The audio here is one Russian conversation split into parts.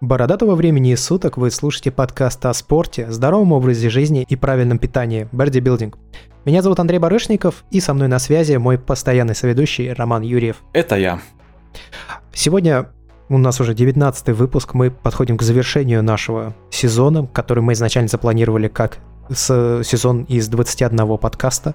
Бородатого времени и суток вы слушаете подкаст о спорте, здоровом образе жизни и правильном питании Билдинг. Меня зовут Андрей Барышников, и со мной на связи мой постоянный соведущий Роман Юрьев. Это я. Сегодня у нас уже 19 выпуск, мы подходим к завершению нашего сезона, который мы изначально запланировали как с сезон из 21 подкаста.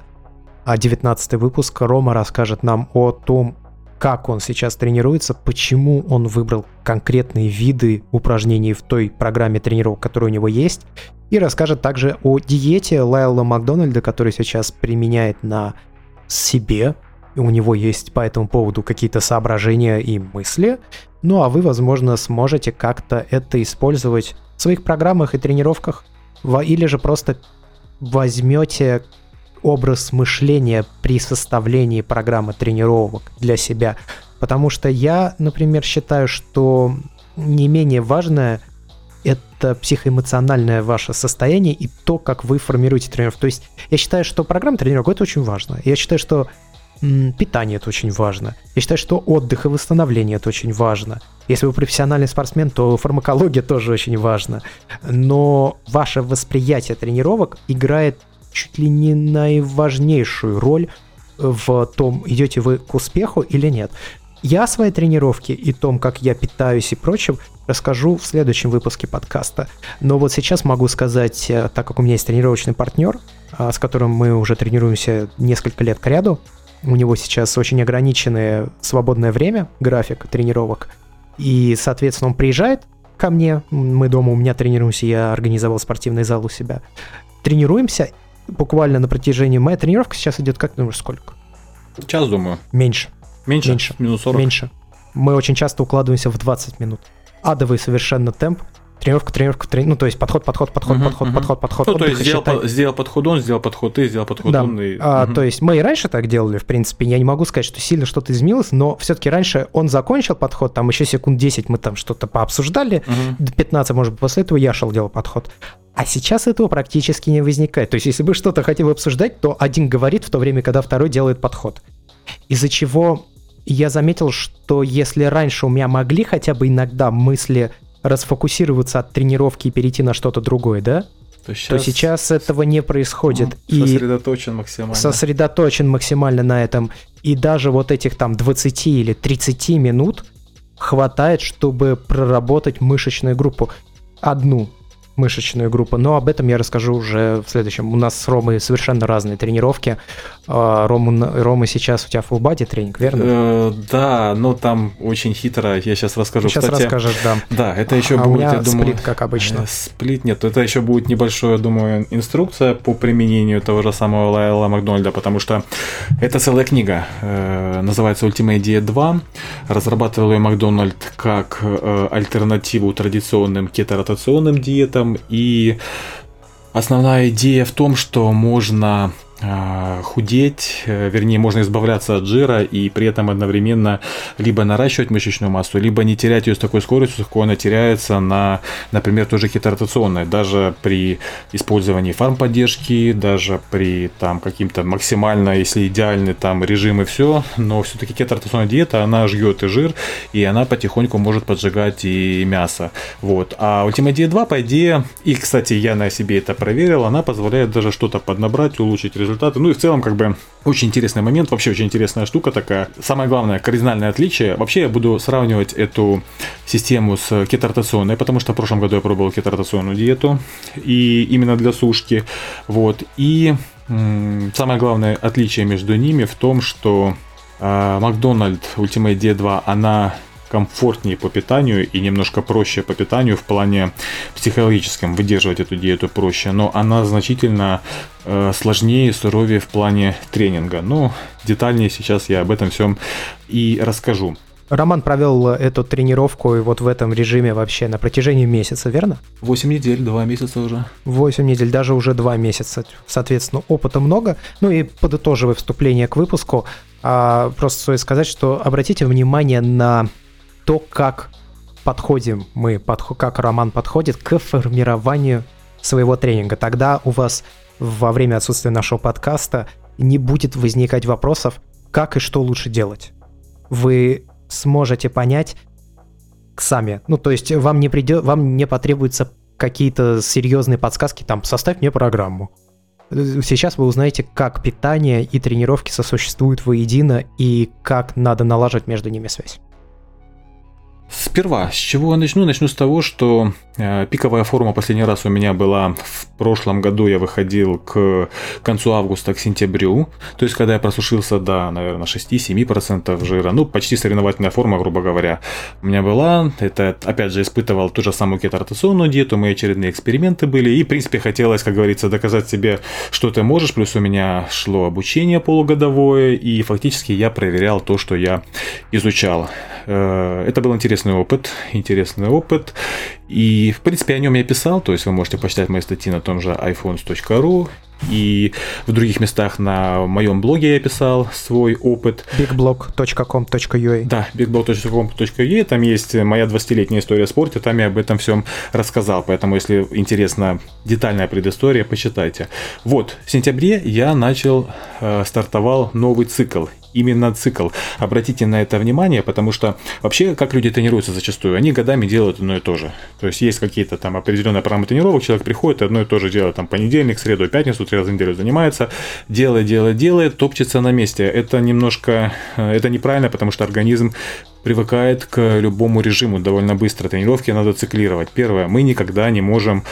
А 19 выпуск Рома расскажет нам о том, как он сейчас тренируется, почему он выбрал конкретные виды упражнений в той программе тренировок, которая у него есть, и расскажет также о диете Лайла Макдональда, который сейчас применяет на себе. У него есть по этому поводу какие-то соображения и мысли. Ну а вы, возможно, сможете как-то это использовать в своих программах и тренировках. Или же просто возьмете образ мышления при составлении программы тренировок для себя. Потому что я, например, считаю, что не менее важное это психоэмоциональное ваше состояние и то, как вы формируете тренировку. То есть я считаю, что программа тренировок это очень важно. Я считаю, что питание это очень важно. Я считаю, что отдых и восстановление это очень важно. Если вы профессиональный спортсмен, то фармакология тоже очень важна. Но ваше восприятие тренировок играет чуть ли не наиважнейшую роль в том, идете вы к успеху или нет. Я о своей тренировке и том, как я питаюсь и прочем, расскажу в следующем выпуске подкаста. Но вот сейчас могу сказать, э, так как у меня есть тренировочный партнер, а, с которым мы уже тренируемся несколько лет к ряду, у него сейчас очень ограниченное свободное время, график тренировок, и, соответственно, он приезжает ко мне, мы дома у меня тренируемся, я организовал спортивный зал у себя, тренируемся, буквально на протяжении... Моя тренировка сейчас идет, как ты думаешь, сколько? Час, думаю. Меньше. Меньше? Меньше. Минус 40? Меньше. Мы очень часто укладываемся в 20 минут. Адовый совершенно темп. Тренировка, тренировка, тренировка. Ну, то есть подход, подход, подход, угу, подход, угу. подход, подход. Ну, то есть сделал, по, сделал подход он, сделал подход ты, сделал подход да. он. И... А, угу. То есть мы и раньше так делали, в принципе. Я не могу сказать, что сильно что-то изменилось, но все-таки раньше он закончил подход, там еще секунд 10 мы там что-то пообсуждали, угу. 15, может быть, после этого я шел делал подход. А сейчас этого практически не возникает. То есть, если бы что-то хотел обсуждать, то один говорит в то время, когда второй делает подход. Из-за чего я заметил, что если раньше у меня могли хотя бы иногда мысли расфокусироваться от тренировки и перейти на что-то другое, да? То сейчас, то сейчас этого не происходит. Сосредоточен и максимально. Сосредоточен максимально на этом. И даже вот этих там 20 или 30 минут хватает, чтобы проработать мышечную группу. Одну мышечную группу, но об этом я расскажу уже в следующем. У нас с Ромой совершенно разные тренировки. А, Рома, Рома сейчас у тебя full body тренинг, верно? Э, да, но там очень хитро, я сейчас расскажу. Сейчас Кстати, расскажешь, да. Да, это еще а будет, у меня я думаю... сплит, как обычно. Э, сплит нет, это еще будет небольшое, я думаю, инструкция по применению того же самого Лайла Макдональда, потому что это целая книга, э, называется Ultimate Diet 2. Разрабатывал ее Макдональд как альтернативу традиционным кеторотационным диетам, этом. И основная идея в том, что можно худеть, э, вернее, можно избавляться от жира и при этом одновременно либо наращивать мышечную массу, либо не терять ее с такой скоростью, с какой она теряется на, например, тоже кеторотационной, даже при использовании фармподдержки, даже при там каким-то максимально, если идеальный там режим и все, но все-таки кеторотационная диета, она жгет и жир, и она потихоньку может поджигать и мясо. Вот. А Ultimate Diet 2, по идее, и, кстати, я на себе это проверил, она позволяет даже что-то поднабрать, улучшить результат результаты. Ну и в целом, как бы, очень интересный момент, вообще очень интересная штука такая. Самое главное, кардинальное отличие. Вообще я буду сравнивать эту систему с кетортационной, потому что в прошлом году я пробовал кетортационную диету, и именно для сушки. Вот. И м- самое главное отличие между ними в том, что Макдональд Ultimate D2, она комфортнее по питанию и немножко проще по питанию в плане психологическом. Выдерживать эту диету проще, но она значительно э, сложнее и суровее в плане тренинга. Но детальнее сейчас я об этом всем и расскажу. Роман провел эту тренировку и вот в этом режиме вообще на протяжении месяца, верно? 8 недель, 2 месяца уже. 8 недель, даже уже 2 месяца. Соответственно, опыта много. Ну и подытоживая вступление к выпуску, а, просто стоит сказать, что обратите внимание на то, как подходим мы, подход, как Роман подходит к формированию своего тренинга. Тогда у вас во время отсутствия нашего подкаста не будет возникать вопросов, как и что лучше делать. Вы сможете понять, сами. Ну, то есть вам не придет, вам не потребуется какие-то серьезные подсказки, там, составь мне программу. Сейчас вы узнаете, как питание и тренировки сосуществуют воедино и как надо налаживать между ними связь. Сперва, с чего я начну? Начну с того, что пиковая форма последний раз у меня была в прошлом году, я выходил к концу августа, к сентябрю, то есть когда я просушился до, наверное, 6-7% жира, ну, почти соревновательная форма, грубо говоря, у меня была, это, опять же, испытывал ту же самую кеторотационную диету, мои очередные эксперименты были, и, в принципе, хотелось, как говорится, доказать себе, что ты можешь, плюс у меня шло обучение полугодовое, и фактически я проверял то, что я изучал. Э, это был интересный опыт, интересный опыт. И, в принципе, о нем я писал, то есть вы можете почитать мои статьи на том же iPhones.ru, и в других местах на моем блоге я писал свой опыт. bigblog.com.ua Да, bigblog.com.ua, там есть моя 20-летняя история о спорте, там я об этом всем рассказал, поэтому если интересна детальная предыстория, почитайте. Вот, в сентябре я начал, э, стартовал новый цикл, именно цикл. Обратите на это внимание, потому что вообще, как люди тренируются зачастую, они годами делают одно и то же. То есть есть какие-то там определенные программы тренировок, человек приходит и одно и то же делает, там понедельник, среду, пятницу, три раза в неделю занимается, делает, делает, делает, топчется на месте. Это немножко, э, это неправильно, потому что организм привыкает к любому режиму довольно быстро. Тренировки надо циклировать. Первое, мы никогда не можем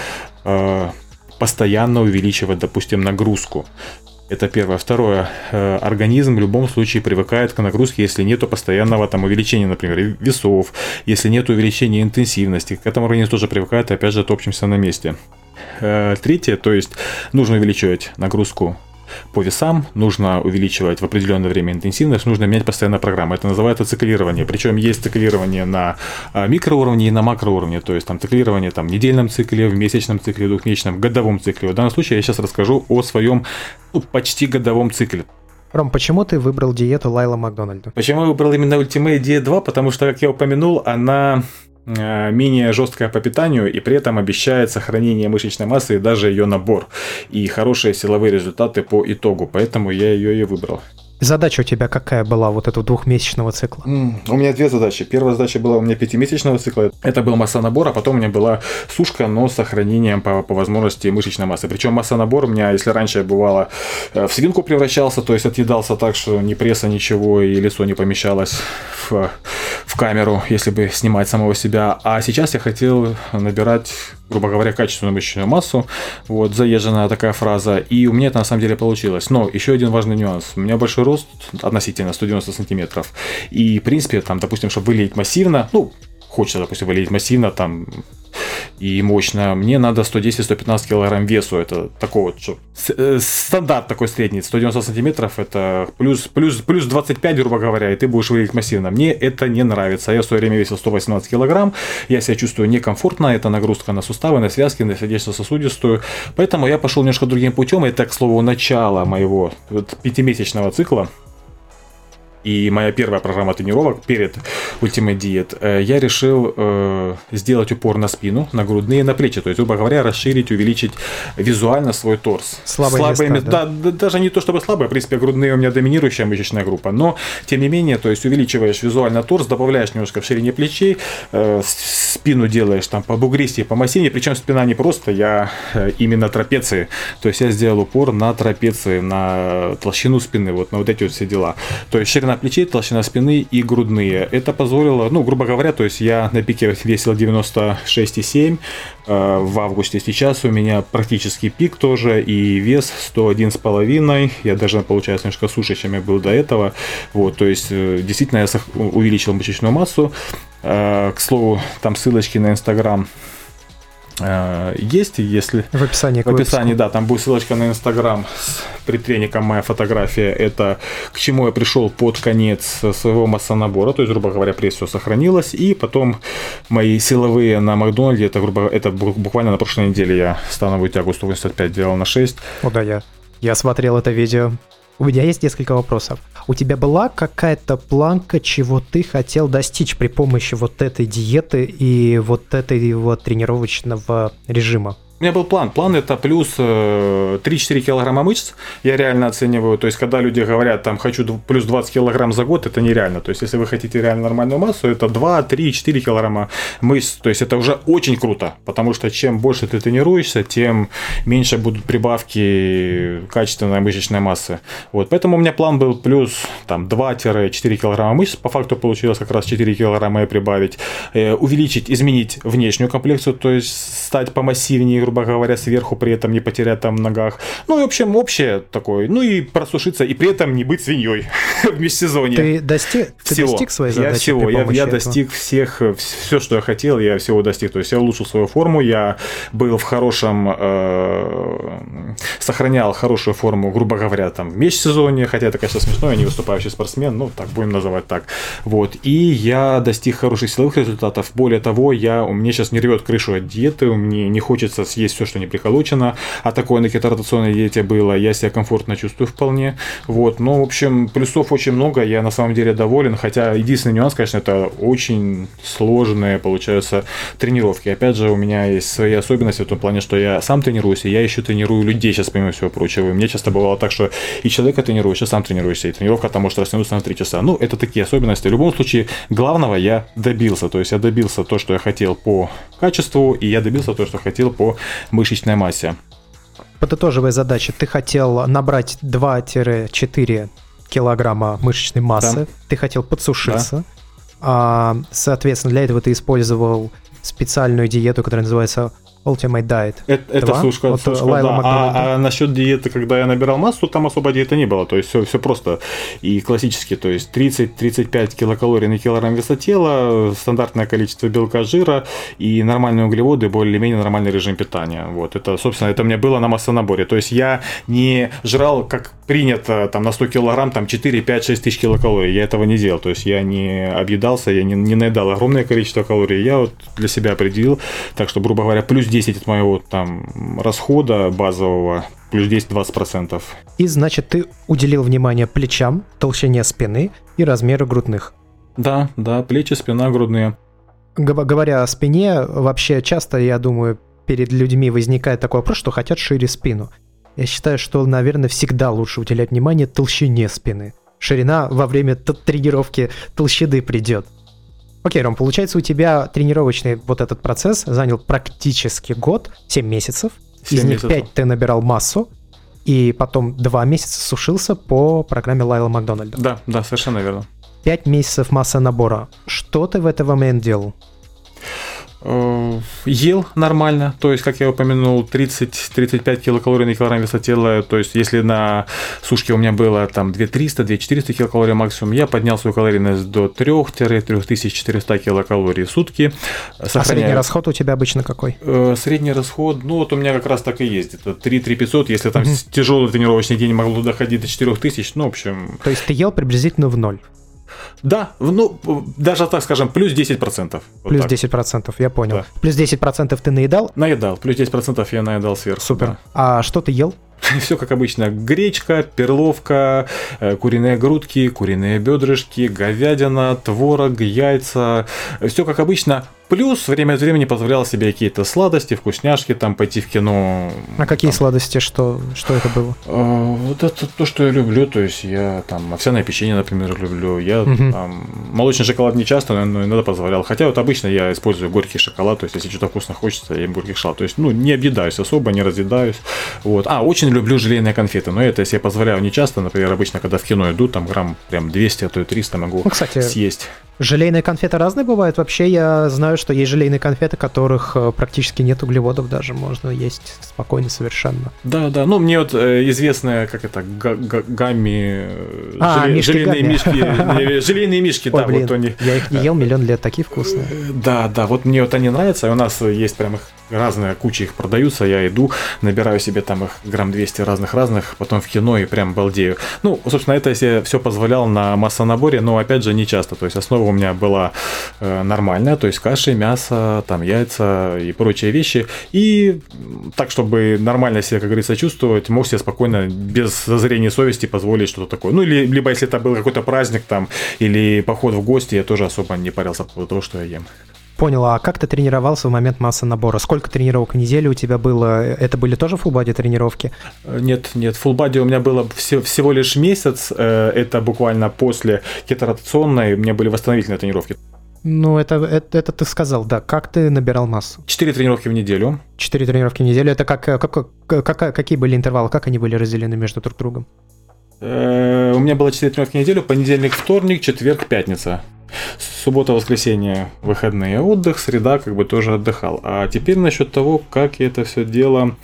э, постоянно увеличивать, допустим, нагрузку. Это первое. Второе. Э, организм в любом случае привыкает к нагрузке, если нет постоянного там увеличения, например, весов, если нет увеличения интенсивности. К этому организм тоже привыкает, и опять же топчемся на месте. Э, третье, то есть нужно увеличивать нагрузку по весам, нужно увеличивать в определенное время интенсивность, нужно менять постоянно программу. Это называется циклирование. Причем есть циклирование на а, микроуровне и на макроуровне. То есть там циклирование там, в недельном цикле, в месячном цикле, в двухмесячном, в годовом цикле. В данном случае я сейчас расскажу о своем ну, почти годовом цикле. Ром, почему ты выбрал диету Лайла Макдональда? Почему я выбрал именно Ultimate Diet 2? Потому что, как я упомянул, она менее жесткая по питанию и при этом обещает сохранение мышечной массы и даже ее набор и хорошие силовые результаты по итогу, поэтому я ее и выбрал. Задача у тебя какая была вот этого двухмесячного цикла? Mm, у меня две задачи. Первая задача была у меня пятимесячного цикла. Это был масса набор, а потом у меня была сушка, но с сохранением по, по возможности мышечной массы. Причем масса набор у меня, если раньше бывало э, в свинку превращался, то есть отъедался так, что ни пресса, ничего и лицо не помещалось в, в камеру, если бы снимать самого себя. А сейчас я хотел набирать грубо говоря, качественную мышечную массу. Вот, заезженная такая фраза. И у меня это на самом деле получилось. Но еще один важный нюанс. У меня большой рост относительно 190 сантиметров. И, в принципе, там, допустим, чтобы выглядеть массивно, ну, хочется, допустим, выглядеть массивно, там, и мощно. Мне надо 110-115 килограмм весу. Это такой вот что, э, стандарт такой средний. 190 сантиметров это плюс, плюс, плюс 25, грубо говоря, и ты будешь выглядеть массивно. Мне это не нравится. Я в свое время весил 118 килограмм. Я себя чувствую некомфортно. Это нагрузка на суставы, на связки, на сердечно-сосудистую. Поэтому я пошел немножко другим путем. Это, к слову, начало моего пятимесячного цикла и моя первая программа тренировок перед Ultimate Diet, э, я решил э, сделать упор на спину, на грудные, на плечи. То есть, грубо говоря, расширить, увеличить визуально свой торс. Слабые, слабые места, да? Да, даже не то чтобы слабые, в принципе, грудные у меня доминирующая мышечная группа, но, тем не менее, то есть, увеличиваешь визуально торс, добавляешь немножко в ширине плечей, э, спину делаешь там по бугристее, по массивнее, причем спина не просто, я именно трапеции. То есть, я сделал упор на трапеции, на толщину спины, вот на вот эти вот все дела. То есть, ширина плечей, толщина спины и грудные. Это позволило, ну, грубо говоря, то есть я на пике весил 96,7 э, в августе. Сейчас у меня практически пик тоже и вес 101,5. Я даже, получается, немножко суше, чем я был до этого. Вот, то есть э, действительно я увеличил мышечную массу. Э, к слову, там ссылочки на Инстаграм Э, есть, если... В описании. В описании, да, там будет ссылочка на Инстаграм с предтренником моя фотография. Это к чему я пришел под конец своего массонабора, то есть, грубо говоря, пресс все сохранилось. И потом мои силовые на Макдональде, это, грубо, это буквально на прошлой неделе я становую тягу 185 делал на 6. О, да, я, я смотрел это видео. У меня есть несколько вопросов. У тебя была какая-то планка, чего ты хотел достичь при помощи вот этой диеты и вот этой вот тренировочного режима? У меня был план. План это плюс 3-4 э, килограмма мышц. Я реально оцениваю. То есть, когда люди говорят, там, хочу плюс 20 килограмм за год, это нереально. То есть, если вы хотите реально нормальную массу, это 2, 3, 4 килограмма мышц. То есть, это уже очень круто. Потому что чем больше ты тренируешься, тем меньше будут прибавки качественной мышечной массы. Вот. Поэтому у меня план был плюс там 2-4 килограмма мышц. По факту получилось как раз 4 килограмма и прибавить. Э, увеличить, изменить внешнюю комплекцию, то есть стать помассивнее, грубо говоря, сверху, при этом не потерять там в ногах. Ну, и, в общем, общее такое. Ну, и просушиться, и при этом не быть свиньей в межсезонье. Ты достиг, ты всего. достиг своей задачи? Я всего. Я, я достиг всех, все, что я хотел, я всего достиг. То есть я улучшил свою форму, я был в хорошем, э, сохранял хорошую форму, грубо говоря, там, в межсезонье, хотя это, конечно, смешно, я не выступающий спортсмен, ну, так будем называть так. Вот. И я достиг хороших силовых результатов. Более того, я, у меня сейчас не рвет крышу от диеты, мне не хочется съесть все, что не приколочено, а такое на кеторотационной диете было, я себя комфортно чувствую вполне. Вот. Но, в общем, плюсов очень много, я на самом деле доволен, хотя единственный нюанс, конечно, это очень сложные, получаются, тренировки. Опять же, у меня есть свои особенности в том плане, что я сам тренируюсь, и я еще тренирую людей сейчас, помимо всего прочего. И мне часто бывало так, что и человека тренируешь, и сам тренируешься, и тренировка там может растянуться на 3 часа. Ну, это такие особенности. В любом случае, главного я добился. То есть я добился то, что я хотел по качеству, и я добился то, что хотел по мышечной массе. Подытоживая задачи, ты хотел набрать 2-4 килограмма мышечной массы, да. ты хотел подсушиться, да. а, соответственно, для этого ты использовал специальную диету, которая называется Ultimate Diet. Это, это сушка, вот сушка да. А, а насчет диеты, когда я набирал массу, там особо диеты не было. То есть все, все просто и классически. То есть 30-35 килокалорий на килограмм веса тела, стандартное количество белка, жира и нормальные углеводы, более-менее нормальный режим питания. Вот это, собственно, это у меня было на массонаборе. То есть я не жрал, как принято, там на 100 килограмм, там 4, 5, 6 тысяч килокалорий. Я этого не делал. То есть я не объедался, я не, не наедал огромное количество калорий. Я вот для себя определил, так что, грубо говоря, плюс 10 от моего там расхода базового, плюс 10-20%. И значит, ты уделил внимание плечам, толщине спины и размеру грудных. Да, да, плечи, спина, грудные. Говоря о спине, вообще часто, я думаю, перед людьми возникает такой вопрос, что хотят шире спину. Я считаю, что, наверное, всегда лучше уделять внимание толщине спины. Ширина во время тренировки толщины придет. Окей, Ром, получается, у тебя тренировочный вот этот процесс занял практически год, 7 месяцев. 7 Из них месяцев. 5 ты набирал массу, и потом 2 месяца сушился по программе Лайла Макдональда. Да, да, совершенно верно. 5 месяцев масса набора. Что ты в этот момент делал? Э, ел нормально, то есть, как я упомянул, 30-35 килокалорий на килограмм веса тела, то есть, если на сушке у меня было там 2300-2400 килокалорий максимум, я поднял свою калорийность до 3-3400 килокалорий в сутки. Сохраняю... А средний расход у тебя обычно какой? Э, средний расход, ну вот у меня как раз так и есть, это 3-3500, если там угу. тяжелый тренировочный день могло доходить до 4000, ну, в общем... То есть, ты ел приблизительно в ноль? Да, ну, даже так скажем, плюс 10%. Вот плюс так. 10%, я понял. Да. Плюс 10% ты наедал? Наедал, плюс 10% я наедал сверху. Супер. Да. А что ты ел? Все как обычно. Гречка, перловка, э, куриные грудки, куриные бедрышки, говядина, творог, яйца. Все как обычно. Плюс время от времени позволял себе какие-то сладости, вкусняшки, там пойти в кино. А какие там. сладости? Что, что это было? А, вот это то, что я люблю. То есть я там овсяное печенье, например, люблю. Я угу. там молочный шоколад не часто, но иногда позволял. Хотя вот обычно я использую горький шоколад. То есть если что-то вкусно хочется, я горький шоколад. То есть, ну, не объедаюсь особо, не разъедаюсь. Вот. А, очень люблю желейные конфеты. Но это если я позволяю не часто. Например, обычно, когда в кино иду, там грамм прям 200, а то и 300 могу ну, кстати, съесть. Желейные конфеты разные бывают. Вообще я знаю, что есть желейные конфеты, которых э, практически нет углеводов даже. Можно есть спокойно совершенно. Да, да. Ну, мне вот э, известная, как это, гамми... Э, а, желе, мишки желейные мишки. Желейные мишки, да, вот они. Я их не ел миллион лет, такие вкусные. Да, да, вот мне вот они нравятся. У нас есть прям их разная куча их продаются, я иду, набираю себе там их грамм 200 разных-разных, потом в кино и прям балдею. Ну, собственно, это я себе все позволял на массонаборе, но опять же не часто, то есть основа у меня была э, нормальная, то есть каши, мясо, там яйца и прочие вещи, и так, чтобы нормально себя, как говорится, чувствовать, мог себе спокойно, без зазрения совести позволить что-то такое. Ну, или, либо если это был какой-то праздник там, или поход в гости, я тоже особо не парился по того, что я ем. Понял, а как ты тренировался в момент массы набора? Сколько тренировок в неделю у тебя было? Это были тоже фулбади тренировки? Э, нет, нет, фулбади у меня было все, всего лишь месяц, э, это буквально после кеторотационной, у меня были восстановительные тренировки. Ну, это, это, это ты сказал, да. Как ты набирал массу? Четыре тренировки в неделю. Четыре тренировки в неделю. Это как, как, как, как, какие были интервалы, как они были разделены между друг другом? Э, у меня было четыре тренировки в неделю, понедельник, вторник, четверг, пятница. Суббота, воскресенье, выходные, отдых, среда как бы тоже отдыхал. А теперь насчет того, как я это все дело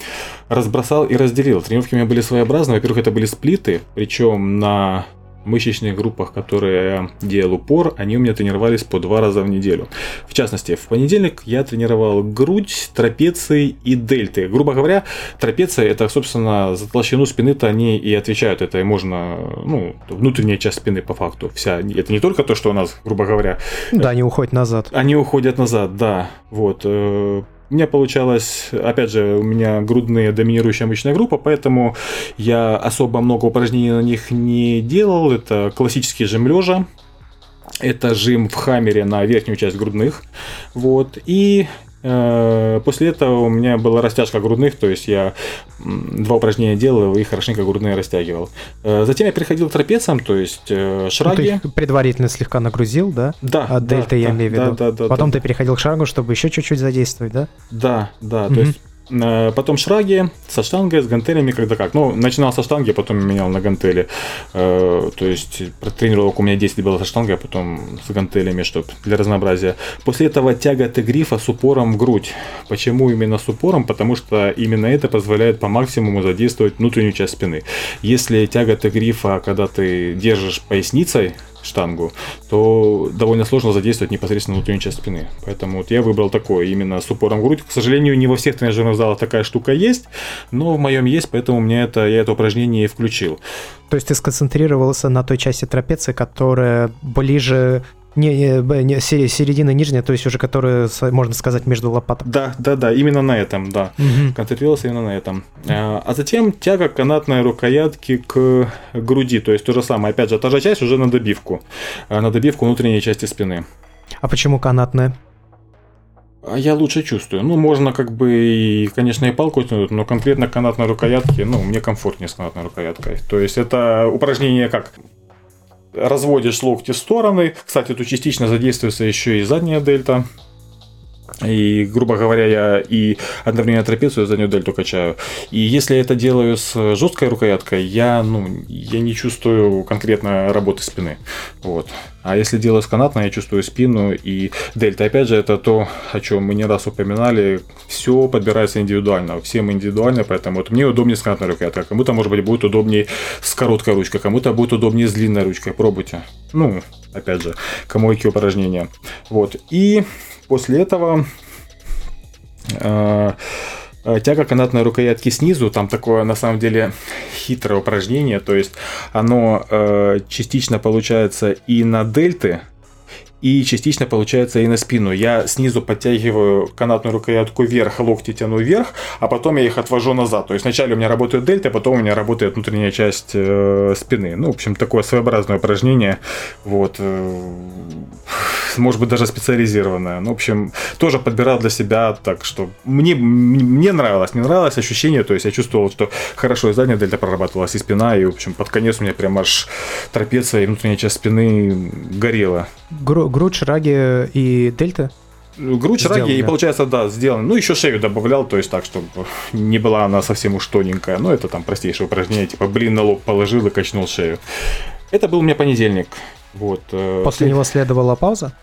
разбросал и разделил. Тренировки у меня были своеобразные. Во-первых, это были сплиты, причем на мышечных группах, которые я делал упор, они у меня тренировались по два раза в неделю. В частности, в понедельник я тренировал грудь, трапеции и дельты. Грубо говоря, трапеция это, собственно, за толщину спины-то они и отвечают. Это можно, ну, внутренняя часть спины по факту. Вся. Это не только то, что у нас, грубо говоря. Да, они уходят назад. Они уходят назад, да. Вот. У меня получалось, опять же, у меня грудные доминирующая мышечная группа, поэтому я особо много упражнений на них не делал. Это классический жим лежа, это жим в хаммере на верхнюю часть грудных. Вот. И после этого у меня была растяжка грудных, то есть я два упражнения делал и хорошенько грудные растягивал. Э, затем я переходил к трапециям, то есть э, шраги. Ну, ты их предварительно слегка нагрузил, да? Да. От да, дельты да, я имею в виду. Да, да, да, Потом да. ты переходил к шагу, чтобы еще чуть-чуть задействовать, да? Да, да. Угу. То есть Э, потом шраги со штангой, с гантелями, когда как. Ну, начинал со штанги, а потом менял на гантели. Э, то есть тренировок у меня 10 было со штангой, а потом с гантелями, чтобы для разнообразия. После этого тяга Т-грифа с упором в грудь. Почему именно с упором? Потому что именно это позволяет по максимуму задействовать внутреннюю часть спины. Если тяга Т-грифа, когда ты держишь поясницей, штангу, то довольно сложно задействовать непосредственно внутреннюю часть спины. Поэтому вот я выбрал такое, именно с упором в грудь. К сожалению, не во всех тренажерных залах такая штука есть, но в моем есть, поэтому мне это, я это упражнение и включил. То есть ты сконцентрировался на той части трапеции, которая ближе не, не, не, середина нижняя, то есть уже которая, можно сказать, между лопаток. Да, да, да, именно на этом, да. Угу. Концентрировался именно на этом. А, а затем тяга канатной рукоятки к груди, то есть то же самое. Опять же, та же часть уже на добивку, а, на добивку внутренней части спины. А почему канатная? А я лучше чувствую. Ну, можно как бы и, конечно, и палку тянуть, но конкретно канатной рукоятки, ну, мне комфортнее с канатной рукояткой. То есть это упражнение как разводишь локти в стороны. Кстати, тут частично задействуется еще и задняя дельта. И, грубо говоря, я и одновременно трапецию, и заднюю дельту качаю. И если я это делаю с жесткой рукояткой, я, ну, я не чувствую конкретно работы спины. Вот. А если делаю с канатной, я чувствую спину и дельта. Опять же, это то, о чем мы не раз упоминали. Все подбирается индивидуально. Всем индивидуально, поэтому вот мне удобнее с канатной рукояткой. Кому-то, может быть, будет удобнее с короткой ручкой, кому-то будет удобнее с длинной ручкой. Пробуйте. Ну, опять же, кому какие упражнения. Вот. И после этого э, э, тяга канатной рукоятки снизу, там такое на самом деле хитрое упражнение, то есть оно э, частично получается и на дельты, и частично получается и на спину. Я снизу подтягиваю канатную рукоятку вверх, локти тяну вверх, а потом я их отвожу назад. То есть вначале у меня работает дельта, а потом у меня работает внутренняя часть э, спины. Ну, в общем, такое своеобразное упражнение. Вот. Э, может быть, даже специализированное. Ну, в общем, тоже подбирал для себя так, что мне, мне нравилось, мне нравилось ощущение, то есть я чувствовал, что хорошо и задняя дельта прорабатывалась, и спина, и, в общем, под конец у меня прям аж трапеция и внутренняя часть спины горела. Гру- грудь, шраги и дельта? Грудь, сделан, шраги, да. и получается, да, сделан. Ну, еще шею добавлял, то есть так, чтобы не была она совсем уж тоненькая. Ну, это там простейшее упражнение, типа блин на лоб положил и качнул шею. Это был у меня понедельник. Вот. Э, После След... него следовала пауза?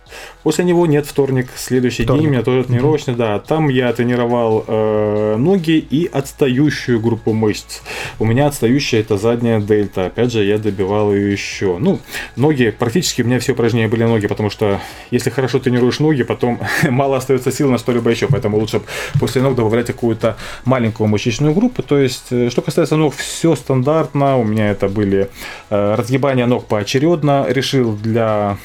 После него нет, вторник, следующий вторник. день у меня тоже тренировочный, mm-hmm. да. Там я тренировал э, ноги и отстающую группу мышц. У меня отстающая это задняя дельта. Опять же, я добивал ее еще. Ну, ноги, практически у меня все упражнения были ноги, потому что если хорошо тренируешь ноги, потом мало остается сил на что-либо еще. Поэтому лучше после ног добавлять какую-то маленькую мышечную группу. То есть, э, что касается ног, все стандартно. У меня это были э, разгибания ног поочередно. Решил для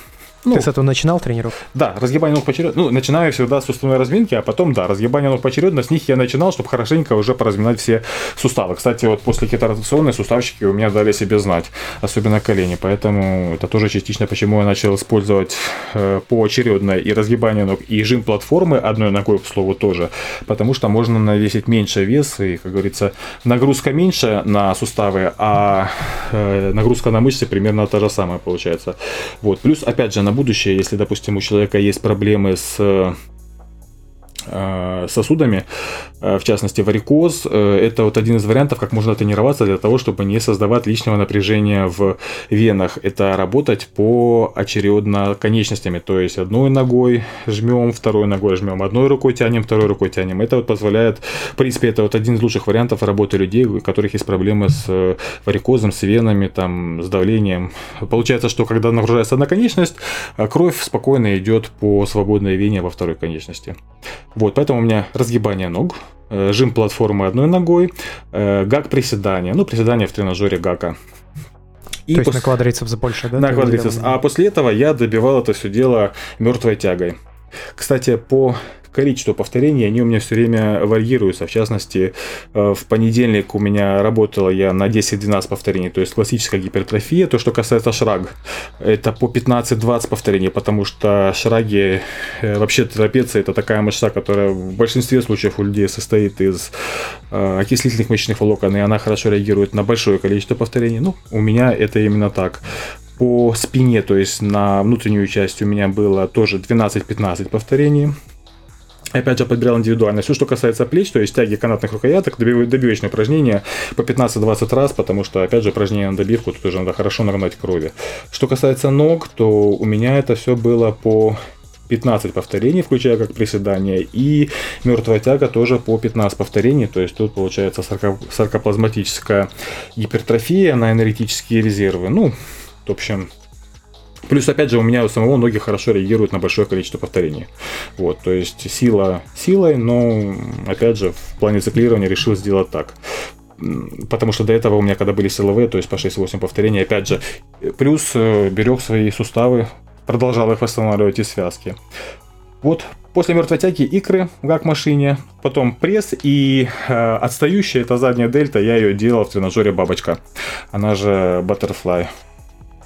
Ну, Ты с этого начинал тренировку? Да, разгибание ног поочередно. Ну, начинаю всегда с суставной разминки, а потом, да, разгибание ног поочередно. С них я начинал, чтобы хорошенько уже поразминать все суставы. Кстати, вот после кеторотационной суставчики у меня дали себе знать, особенно колени. Поэтому это тоже частично, почему я начал использовать э, поочередно и разгибание ног, и жим платформы одной ногой, к слову, тоже. Потому что можно навесить меньше вес, и, как говорится, нагрузка меньше на суставы, а э, нагрузка на мышцы примерно та же самая получается. Вот. Плюс, опять же, на будущее, если, допустим, у человека есть проблемы с Э, сосудами, э, в частности варикоз. Э, это вот один из вариантов, как можно тренироваться для того, чтобы не создавать лишнего напряжения в венах. Это работать по очередно конечностями, то есть одной ногой жмем, второй ногой жмем, одной рукой тянем, второй рукой тянем. Это вот позволяет, в принципе, это вот один из лучших вариантов работы людей, у которых есть проблемы с варикозом, с венами, там, с давлением. Получается, что когда нагружается одна конечность, кровь спокойно идет по свободной вене во второй конечности. Вот, поэтому у меня разгибание ног, э, жим платформы одной ногой, э, гак приседания, ну, приседания в тренажере гака. И То есть пос... на квадрицепс больше, да? На квадрицепс. А после этого я добивал это все дело мертвой тягой. Кстати, по количество повторений, они у меня все время варьируются. В частности, э, в понедельник у меня работала я на 10-12 повторений, то есть классическая гипертрофия. То, что касается шраг, это по 15-20 повторений, потому что шраги, э, вообще трапеция, это такая мышца, которая в большинстве случаев у людей состоит из э, окислительных мышечных волокон, и она хорошо реагирует на большое количество повторений. Ну, у меня это именно так по спине, то есть на внутреннюю часть у меня было тоже 12-15 повторений. Опять же, подбирал индивидуально. Все, что касается плеч, то есть тяги канатных рукояток, добивочные упражнения по 15-20 раз, потому что, опять же, упражнение на добивку, тут уже надо хорошо нагнать крови. Что касается ног, то у меня это все было по 15 повторений, включая как приседание, и мертвая тяга тоже по 15 повторений, то есть тут получается саркоплазматическая гипертрофия на энергетические резервы. Ну, в общем, Плюс, опять же, у меня у самого ноги хорошо реагируют на большое количество повторений. Вот, то есть сила силой, но, опять же, в плане циклирования решил сделать так потому что до этого у меня, когда были силовые, то есть по 6-8 повторений, опять же, плюс э, берег свои суставы, продолжал их восстанавливать и связки. Вот после мертвой тяги икры в гак-машине, потом пресс и э, отстающая, это задняя дельта, я ее делал в тренажере бабочка, она же Butterfly.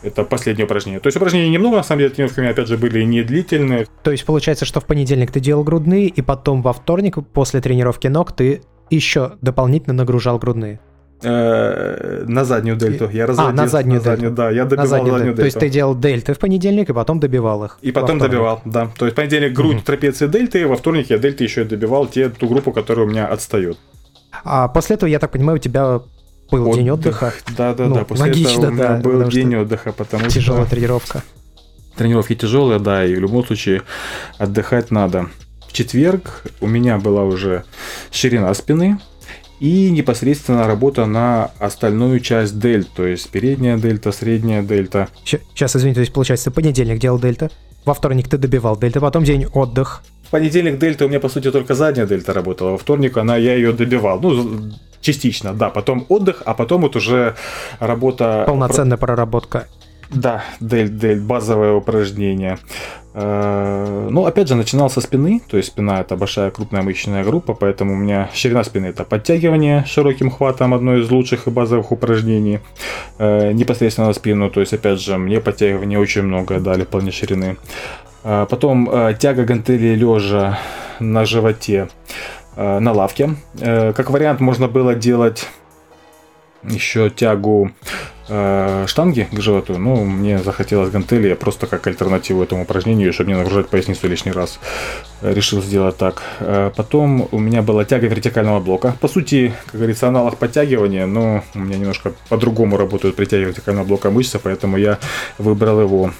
Это последнее упражнение. То есть упражнений немного, на самом деле, тренировками, опять же, были не длительные. То есть получается, что в понедельник ты делал грудные, и потом во вторник после тренировки ног ты еще дополнительно нагружал грудные. Э, на заднюю дельту. Я разводил. А, на заднюю, на заднюю дельту. Да, я добивал на заднюю, заднюю дельту. То есть ты делал дельты в понедельник, и потом добивал их. И потом добивал, да. То есть понедельник грудь, угу. трапеции, дельты, во вторник я дельты еще и добивал те, ту группу, которая у меня отстает. А после этого, я так понимаю, у тебя был Отдых. день отдыха. Да, да, ну, да. После логично, этого у меня да, был день отдыха, потому тяжелая что... тренировка. Тренировки тяжелые, да, и в любом случае отдыхать надо. В четверг у меня была уже ширина спины и непосредственно работа на остальную часть дельт, то есть передняя дельта, средняя дельта. Сейчас, извините, то есть получается, понедельник делал дельта, во вторник ты добивал дельта, потом день отдых. В понедельник дельта у меня, по сути, только задняя дельта работала, во вторник она, я ее добивал. Ну, частично, да. Потом отдых, а потом вот уже работа... Полноценная проработка. Да, дель, дель, базовое упражнение. Э, ну, опять же, начинал со спины, то есть спина это большая крупная мышечная группа, поэтому у меня ширина спины это подтягивание широким хватом, одно из лучших и базовых упражнений э, непосредственно на спину, то есть, опять же, мне подтягивания очень много дали в плане ширины. Э, потом тяга гантели лежа на животе. Э, на лавке. Э, как вариант можно было делать еще тягу э, штанги к животу. Ну, мне захотелось гантели, я просто как альтернативу этому упражнению, чтобы не нагружать поясницу лишний раз, решил сделать так. Потом у меня была тяга вертикального блока. По сути, как говорится, аналог подтягивания, но у меня немножко по-другому работают при тяге вертикального блока мышцы, поэтому я выбрал его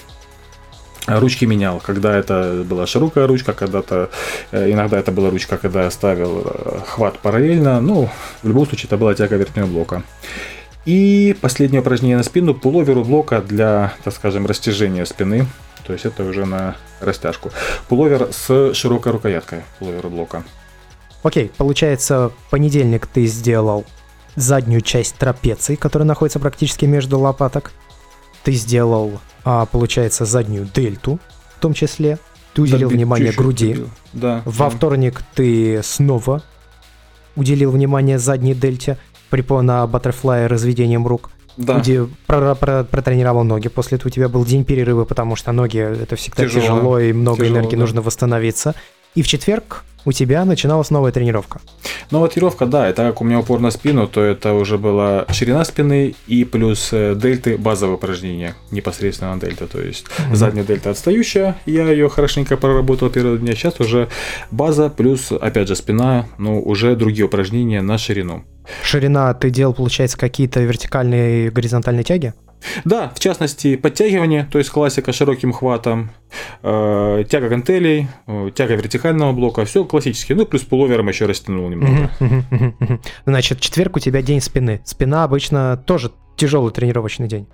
ручки менял, когда это была широкая ручка, когда-то э, иногда это была ручка, когда я ставил э, хват параллельно, ну, в любом случае это была тяга верхнего блока. И последнее упражнение на спину, пуловеру блока для, так скажем, растяжения спины, то есть это уже на растяжку. Пуловер с широкой рукояткой, пуловер блока. Окей, получается, понедельник ты сделал заднюю часть трапеции, которая находится практически между лопаток. Ты сделал а, получается, заднюю дельту в том числе. Ты уделил Добил, внимание груди. Да. Во да. вторник ты снова уделил внимание задней дельте при на баттерфлае разведением рук. Да. Уди- про- про- протренировал ноги. После этого у тебя был день перерыва, потому что ноги это всегда Тяжело. тяжело, и много Тяжело, энергии да. нужно восстановиться. И в четверг у тебя начиналась новая тренировка. Ну, вот тренировка, да, и так как у меня упор на спину, то это уже была ширина спины и плюс э, дельты базовые упражнения, непосредственно на дельта. То есть Мгм. задняя дельта отстающая, я ее хорошенько проработал первые дня, сейчас уже база плюс, опять же, спина, ну, уже другие упражнения на ширину. Ширина ты делал, получается, какие-то вертикальные и горизонтальные тяги? Да, в частности, подтягивание, то есть классика широким хватом, э, тяга гантелей, э, тяга вертикального блока, все классически. Ну, плюс пуловером еще растянул немного. Значит, четверг у тебя день спины. Спина обычно тоже тяжелый тренировочный день.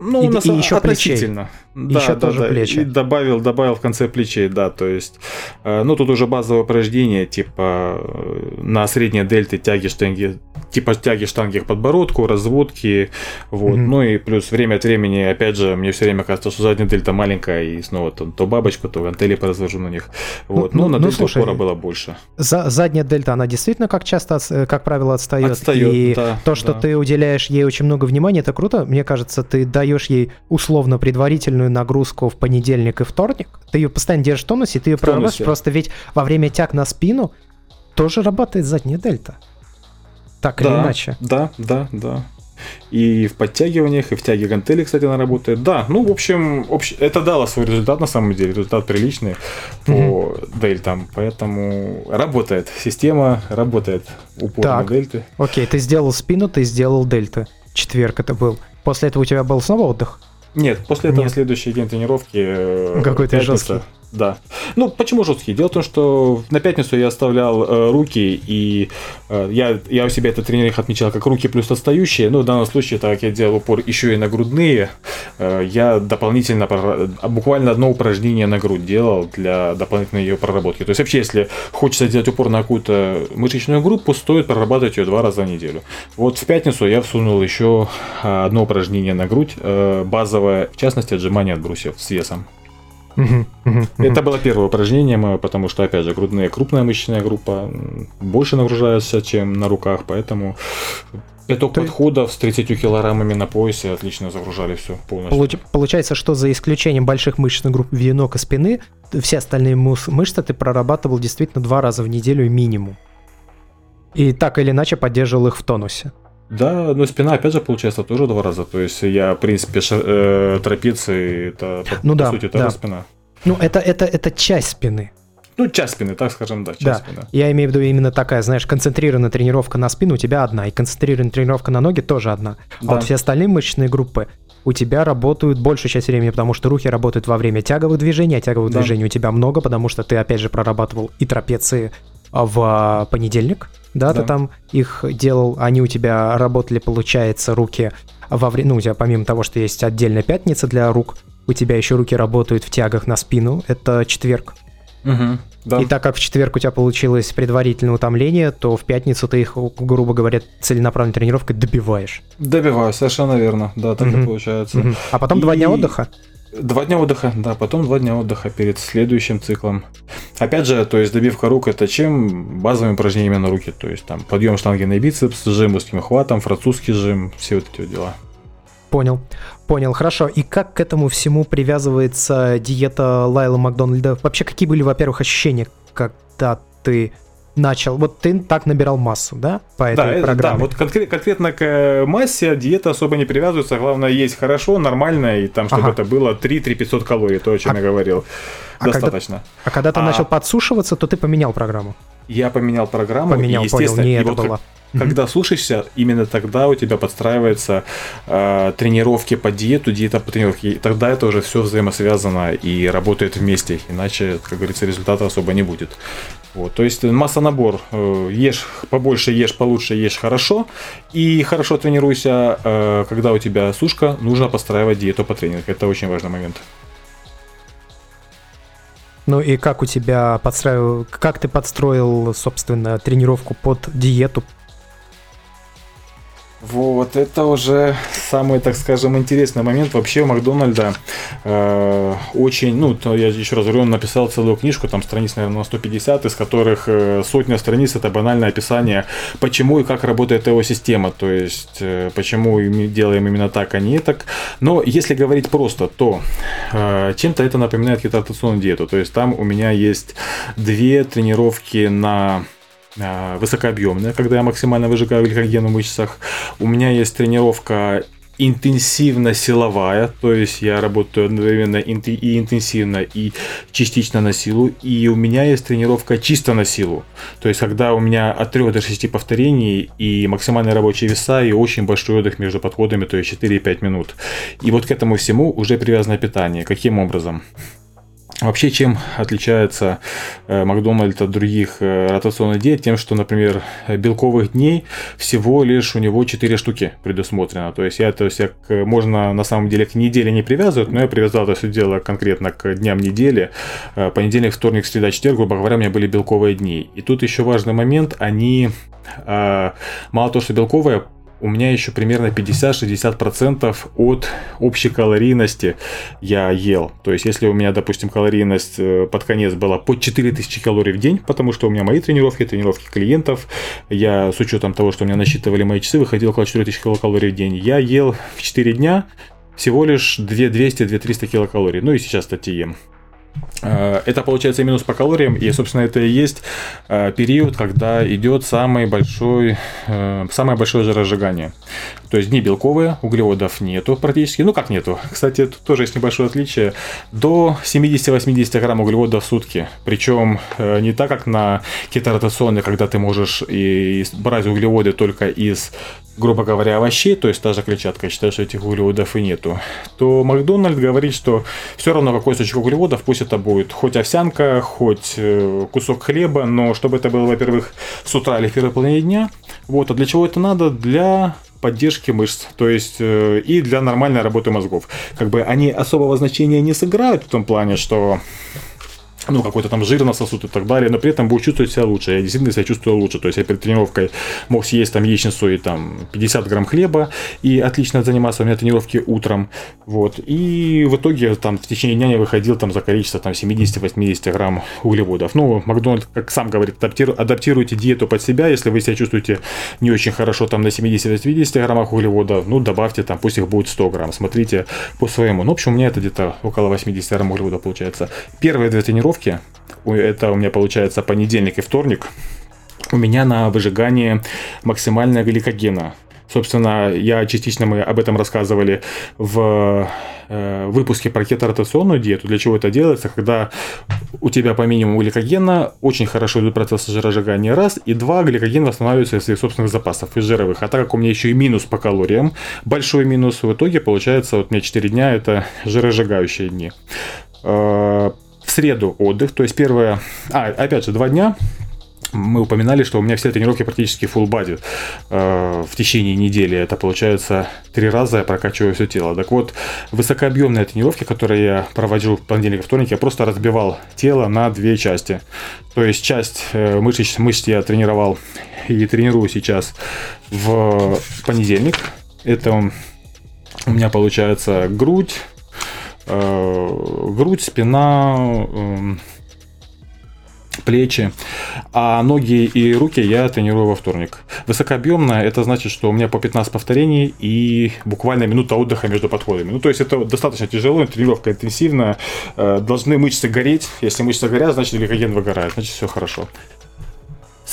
Ну, И- на и еще плечей. относительно. Еще тоже плечи. И добавил, добавил в конце плечей, да, то есть, э, ну, тут уже базовое упражнение, типа, э, на средней дельте тяги штанги, типа тяги штанги к подбородку, разводки, вот, Мгм. ну и плюс время от времени, опять же, мне все время кажется, что задняя дельта маленькая, и снова то, то бабочку, то гантели поразвожу на них, вот, Ну, ну, на ну, дельте слушай, упора было больше. За, задняя дельта, она действительно, как часто, э, как правило, отстает. Отстает, и да, то, что да. ты уделяешь ей очень много внимания, это круто. Мне кажется, ты даешь ей условно предварительную нагрузку в понедельник и вторник. Ты ее постоянно держишь в тонусе, ты ее прорабатываешь. Просто ведь во время тяг на спину тоже работает задняя дельта. Так или Да, иначе. Да, да, да. И в подтягиваниях, и в тяге гантели, кстати, она работает. Да, ну, в общем, общ- это дало свой результат на самом деле. Результат приличный по дельтам. Поэтому работает. Система работает. Упор Так. на дельты. Окей, ты сделал спину, ты сделал дельты. Четверг это был. После этого у тебя был снова отдых? Нет, после этого Нет. следующий день тренировки. э, Какой-то жесткий. Да. Ну, почему жесткий? Дело в том, что на пятницу я оставлял э, руки, и э, я, я у себя этот тренинг отмечал как руки плюс отстающие. Но в данном случае, так как я делал упор еще и на грудные, э, я дополнительно, буквально одно упражнение на грудь делал для дополнительной ее проработки. То есть, вообще, если хочется сделать упор на какую-то мышечную группу, стоит прорабатывать ее два раза в неделю. Вот в пятницу я всунул еще а, одно упражнение на грудь, э, базовое, в частности, отжимание от брусьев с весом. Это было первое упражнение мое, потому что, опять же, грудные крупная мышечная группа, больше нагружается, чем на руках, поэтому итог То- подходов с 30 килограммами на поясе отлично загружали все полностью. Получ- Получается, что за исключением больших мышечных групп венок и спины, все остальные мус- мышцы ты прорабатывал действительно два раза в неделю минимум. И так или иначе поддерживал их в тонусе. Да, но спина, опять же, получается тоже два раза. То есть я, в принципе, э, трапеции, это, по, Ну по да, сути, это да. спина. Ну, это, это, это часть спины. Ну, часть спины, так скажем, да, часть Да. спины. Я имею в виду именно такая, знаешь, концентрированная тренировка на спину у тебя одна, и концентрированная тренировка на ноги тоже одна. А Да. вот все остальные мышечные группы у тебя работают большую часть времени, потому что руки работают во время тяговых движений, а тяговых Да. движений у тебя много, потому что ты, опять же, прорабатывал и трапеции а, в а, понедельник, да, ты Да. там их делал, они у тебя работали, получается, руки во время, ну, у тебя помимо того, что есть отдельная пятница для рук, у тебя еще руки работают в тягах на спину, это четверг. Мгм, да. И так как в четверг у тебя получилось предварительное утомление, то в пятницу ты их, грубо говоря, целенаправленной тренировкой добиваешь. Добиваю, совершенно верно. Да, так и Мгм. получается. Мгм. А потом два дня И- отдыха. Два дня отдыха, да, потом два дня отдыха перед следующим циклом. Опять же, то есть добивка рук это чем? Базовыми упражнениями на руки. То есть там подъем штанги на бицепс, жим узким хватом, французский жим, все вот эти вот дела. Понял. Понял, хорошо. И как к этому всему привязывается диета Лайла Макдональда? Вообще, какие были, во-первых, ощущения, когда ты начал? Вот ты так набирал массу, да, по этой Да, это- да, программе? вот конкре- конкретно к э, массе диета особо не привязывается. Главное, есть хорошо, нормально, и там, чтобы Ага. это было 3-3-500 калорий, то, о чем А- я говорил. а когда- Достаточно. А когда ты А- начал подсушиваться, то ты поменял программу. Я поменял программу, Поменял, и, понял, естественно, не и это вот было. Когда слушаешься, именно тогда у тебя подстраиваются э, тренировки по диету, диета по тренировке. И тогда это уже все взаимосвязано и работает вместе. Иначе, как говорится, результата особо не будет. Вот, то есть масса набор. Э, ешь побольше, ешь получше, ешь хорошо. И хорошо тренируйся. Э, когда у тебя сушка, нужно подстраивать диету по тренингу. Это очень важный момент. Ну и как у тебя подстраивал, как ты подстроил, собственно, тренировку под диету? Вот, это уже самый, так скажем, интересный момент. Вообще у Макдональда э, очень, ну, я еще раз говорю, он написал целую книжку, там страниц, наверное, на 150, из которых э, сотня страниц это банальное описание, почему и как работает его система, то есть э, почему мы делаем именно так, а не так. Но если говорить просто, то э, чем-то это напоминает кетатационную диету, то есть там у меня есть две тренировки на высокообъемная, когда я максимально выжигаю гликоген в мышцах. У меня есть тренировка интенсивно-силовая, то есть я работаю одновременно и интенсивно, и частично на силу, и у меня есть тренировка чисто на силу, то есть когда у меня от 3 до 6 повторений и максимальные рабочие веса, и очень большой отдых между подходами, то есть 4-5 минут. И вот к этому всему уже привязано питание. Каким образом? Вообще, чем отличается э, Макдональд от других э, ротационных диет? Тем, что, например, белковых дней всего лишь у него 4 штуки предусмотрено. То есть, я, то есть, я, можно на самом деле к неделе не привязывать, но я привязал это все дело конкретно к дням недели. Э, понедельник, вторник, среда, четверг, грубо говоря, у меня были белковые дни. И тут еще важный момент, они мало того, что белковые, у меня еще примерно 50-60% от общей калорийности я ел. То есть, если у меня, допустим, калорийность э, под конец была под 4000 калорий в день, потому что у меня мои тренировки, тренировки клиентов, я с учетом того, что у меня насчитывали мои часы, выходил около 4000 килокалорий в день. Я ел в 4 дня всего лишь 2200-2300 килокалорий. Ну и сейчас, кстати, ем. Э, это получается минус по калориям, и, собственно, это и есть э, период, когда идет самый большой, э, самое большое жиросжигание. То есть дни белковые, углеводов нету практически. Ну как нету? Кстати, тут тоже есть небольшое отличие. До 70-80 грамм углеводов в сутки. Причем не так, как на кеторотационной, когда ты можешь и брать углеводы только из грубо говоря, овощей, то есть та же клетчатка, считаю, что этих углеводов и нету, то Макдональд говорит, что все равно какой источник углеводов, пусть это будет хоть овсянка, хоть э, кусок хлеба, но чтобы это было, во-первых, с утра или в первой половине дня. Вот, а для чего это надо? Для поддержки мышц, то есть э, и для нормальной работы мозгов. Как бы они особого значения не сыграют в том плане, что ну, какой-то там жир на сосуд и так далее, но при этом будет чувствовать себя лучше. Я действительно себя чувствую лучше. То есть я перед тренировкой мог съесть там яичницу и там 50 грамм хлеба и отлично заниматься у меня тренировки утром. Вот. И в итоге там в течение дня я выходил там за количество там 70-80 грамм углеводов. Ну, Макдональд, как сам говорит, адаптируйте диету под себя. Если вы себя чувствуете не очень хорошо там на 70-80 граммах углеводов, ну, добавьте там, пусть их будет 100 грамм. Смотрите по своему. Ну, в общем, у меня это где-то около 80 грамм углеводов получается. Первые две тренировки тренировки, это у меня получается понедельник и вторник, у меня на выжигание максимального гликогена. Собственно, я частично мы об этом рассказывали в э, выпуске про кеторотационную диету. Для чего это делается? Когда у тебя по минимуму гликогена очень хорошо идут процессы жиросжигания, раз, и два, гликоген восстанавливается из своих собственных запасов, из жировых. А так как у меня еще и минус по калориям, большой минус, в итоге получается, вот у меня 4 дня это жиросжигающие дни. В среду отдых, то есть первое, а, опять же, два дня, мы упоминали, что у меня все тренировки практически full body э, в течение недели. Это получается три раза я прокачиваю все тело. Так вот, высокообъемные тренировки, которые я проводил в понедельник и вторник, я просто разбивал тело на две части. То есть часть э, мышц, мышц я тренировал и тренирую сейчас в понедельник. Это у меня получается грудь, грудь, спина, эм, плечи, а ноги и руки я тренирую во вторник. Высокообъемно это значит, что у меня по 15 повторений и буквально минута отдыха между подходами. Ну, то есть это достаточно тяжело, тренировка интенсивная, э, должны мышцы гореть. Если мышцы горят, значит гликоген выгорает, значит все хорошо.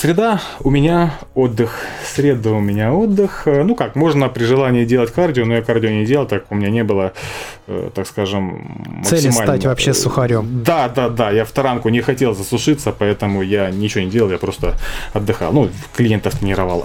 Среда у меня отдых. Среда у меня отдых. Э, ну как, можно при желании делать кардио, но я кардио не делал, так у меня не было, э, так скажем, Цели стать вообще сухарем. Да, да, да. Я в таранку не хотел засушиться, поэтому я ничего не делал, я просто отдыхал. Ну, клиентов тренировал.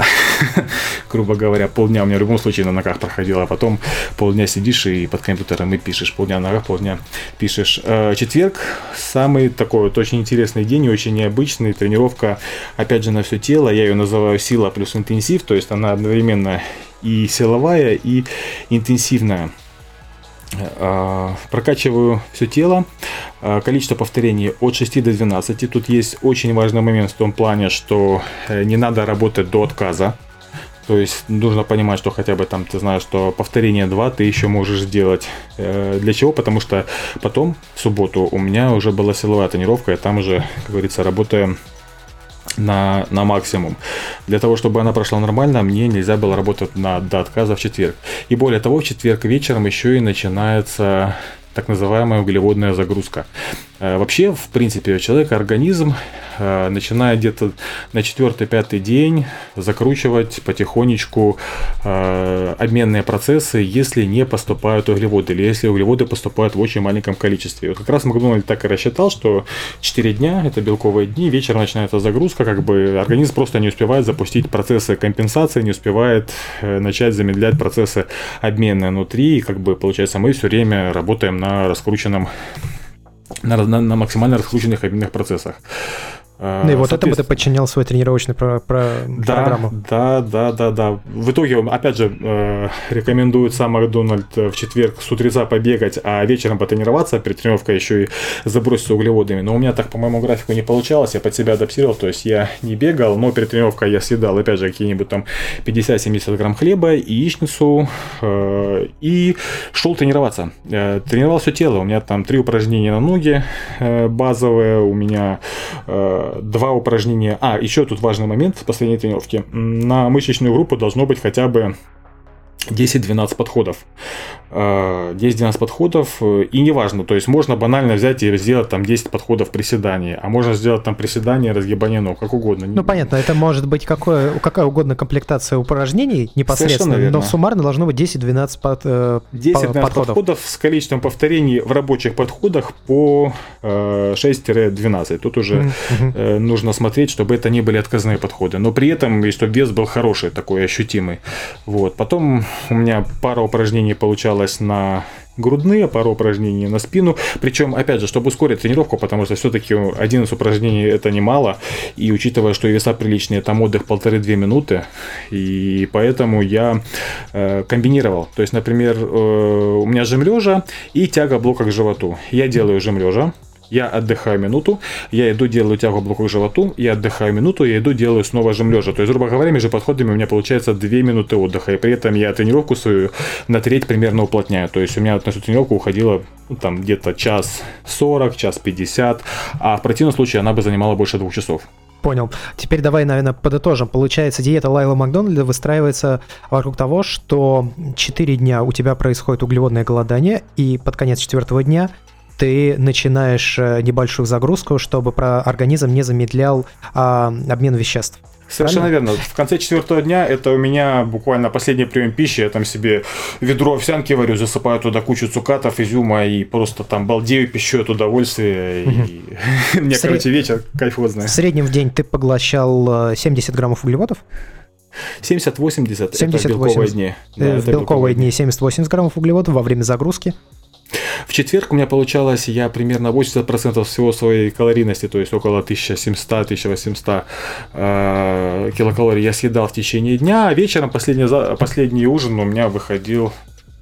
Грубо говоря, полдня у меня в любом случае на ногах проходило, а потом полдня сидишь и под компьютером и пишешь. Полдня на ногах, полдня пишешь. Э, четверг самый такой вот очень интересный день, очень необычный. Тренировка, опять же, на все тело. Я ее называю сила плюс интенсив, то есть она одновременно и силовая, и интенсивная. А, прокачиваю все тело. А, количество повторений от 6 до 12. Тут есть очень важный момент в том плане, что э, не надо работать до отказа. То есть нужно понимать, что хотя бы там ты знаешь, что повторение 2 ты еще можешь сделать. Э, для чего? Потому что потом, в субботу, у меня уже была силовая тренировка, и там уже, как говорится, работаем на, на максимум. Для того, чтобы она прошла нормально, мне нельзя было работать на, до отказа в четверг. И более того, в четверг вечером еще и начинается так называемая углеводная загрузка. Э, вообще, в принципе, у человека организм э, начинает где-то на четвертый-пятый день закручивать потихонечку э, обменные процессы, если не поступают углеводы, или если углеводы поступают в очень маленьком количестве. Вот как раз Макдональд так и рассчитал, что 4 дня, это белковые дни, вечером начинается загрузка, как бы организм просто не успевает запустить процессы компенсации, не успевает начать замедлять процессы обмена внутри, и как бы получается мы все время работаем на раскрученном на, на, на максимально раскрученных обменных процессах. Ну и вот этому ты подчинял свой тренировочный про, про да, программу. Да, да, да, да. В итоге, опять же, э, рекомендует сам Макдональд в четверг с утреца побегать, а вечером потренироваться, перед тренировкой еще и заброситься углеводами. Но у меня так по моему графику не получалось, я под себя адаптировал, то есть я не бегал, но перед тренировкой я съедал, опять же, какие-нибудь там 50-70 грамм хлеба, яичницу э, и шел тренироваться. Э, тренировал все тело, у меня там три упражнения на ноги э, базовые, у меня э, два упражнения. А, еще тут важный момент последней тренировки. На мышечную группу должно быть хотя бы 10-12 подходов. 10-12 э, подходов, э, и неважно, то есть можно банально взять и сделать там 10 подходов приседаний, а можно сделать там приседания, разгибание ног, как угодно. Ну понятно, это может быть какое, какая угодно комплектация упражнений непосредственно, но суммарно должно быть 10-12 под, 10 э, подходов. подходов с количеством повторений в рабочих подходах по 6-12. Тут уже mm-hmm. нужно смотреть, чтобы это не были отказные подходы, но при этом и чтобы вес был хороший, такой ощутимый. Вот. Потом у меня пара упражнений получалось на грудные, пару упражнений на спину. Причем, опять же, чтобы ускорить тренировку, потому что все-таки 11 упражнений это немало. И учитывая, что веса приличные, там отдых полторы-две минуты. И поэтому я э, комбинировал. То есть, например, э, у меня жим лежа и тяга блока к животу. Я делаю жим лежа, я отдыхаю минуту, я иду делаю тягу блоку к животу, я отдыхаю минуту, я иду делаю снова жим лежа. То есть, грубо говоря, между подходами у меня получается 2 минуты отдыха, и при этом я тренировку свою на треть примерно уплотняю. То есть у меня на эту тренировку уходило ну, там где-то час 40, час 50, а в противном случае она бы занимала больше двух часов. Понял. Теперь давай, наверное, подытожим. Получается, диета Лайла Макдональда выстраивается вокруг того, что 4 дня у тебя происходит углеводное голодание, и под конец четвертого дня ты начинаешь э, небольшую загрузку, чтобы про организм не замедлял а, обмен веществ. Совершенно Правильно? верно. В конце четвертого дня это у меня буквально последний прием пищи. Я там себе ведро овсянки варю, засыпаю туда кучу цукатов, изюма и просто там балдею, пищу от удовольствия. И мне, короче, вечер кайфозный. В среднем в день ты поглощал 70 э, граммов углеводов? 70-80 это белковые дни. Э, в белковые дни 70-80 граммов углеводов во время загрузки. В четверг у меня получалось, я примерно 80% всего своей калорийности, то есть около 1700-1800 э, килокалорий я съедал в течение дня, а вечером последний, последний ужин у меня выходил,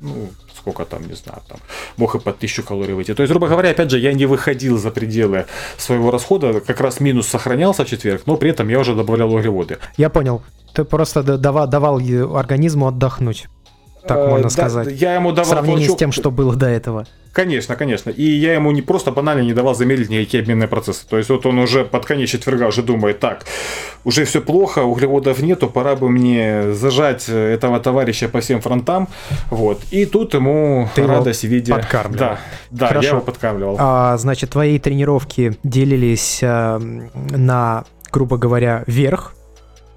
ну, сколько там, не знаю, там, мог и под 1000 калорий выйти. То есть, грубо говоря, опять же, я не выходил за пределы своего расхода, как раз минус сохранялся в четверг, но при этом я уже добавлял углеводы. Я понял. Ты просто давал, давал организму отдохнуть так э, можно сказать. Я ему давал в сравнении толчок... с тем, что было до этого. Конечно, конечно. И я ему не просто банально не давал замедлить никакие обменные процессы. То есть вот он уже под конец четверга уже думает, так, уже все плохо, углеводов нету, пора бы мне зажать этого товарища по всем фронтам. Вот. И тут ему Ты радость в виде... подкармливал. Да, да Хорошо. я его подкармливал. А, значит, твои тренировки делились а, на, грубо говоря, верх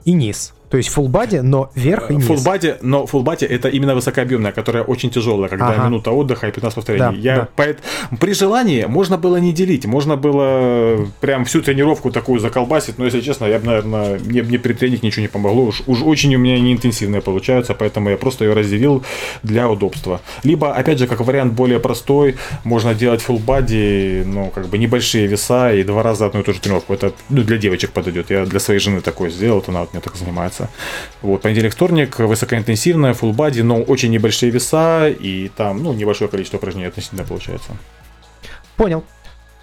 и низ. То есть full body, но вверх и низ. Full body, но full body это именно высокообъемная, которая очень тяжелая, когда ага. минута отдыха и 15 повторений. Да, Я да. Поэт... При желании можно было не делить, можно было прям всю тренировку такую заколбасить, но если честно, я бы, наверное, мне, мне при тренинге ничего не помогло, уж, уж очень у меня не интенсивные получаются, поэтому я просто ее разделил для удобства. Либо, опять же, как вариант более простой, можно делать full body, ну, как бы небольшие веса и два раза одну и ту же тренировку. Это ну, для девочек подойдет. Я для своей жены такое сделал, вот она вот мне так занимается заниматься. Вот, понедельник, вторник, высокоинтенсивная, full body, но очень небольшие веса, и там, ну, небольшое количество упражнений относительно получается. Понял.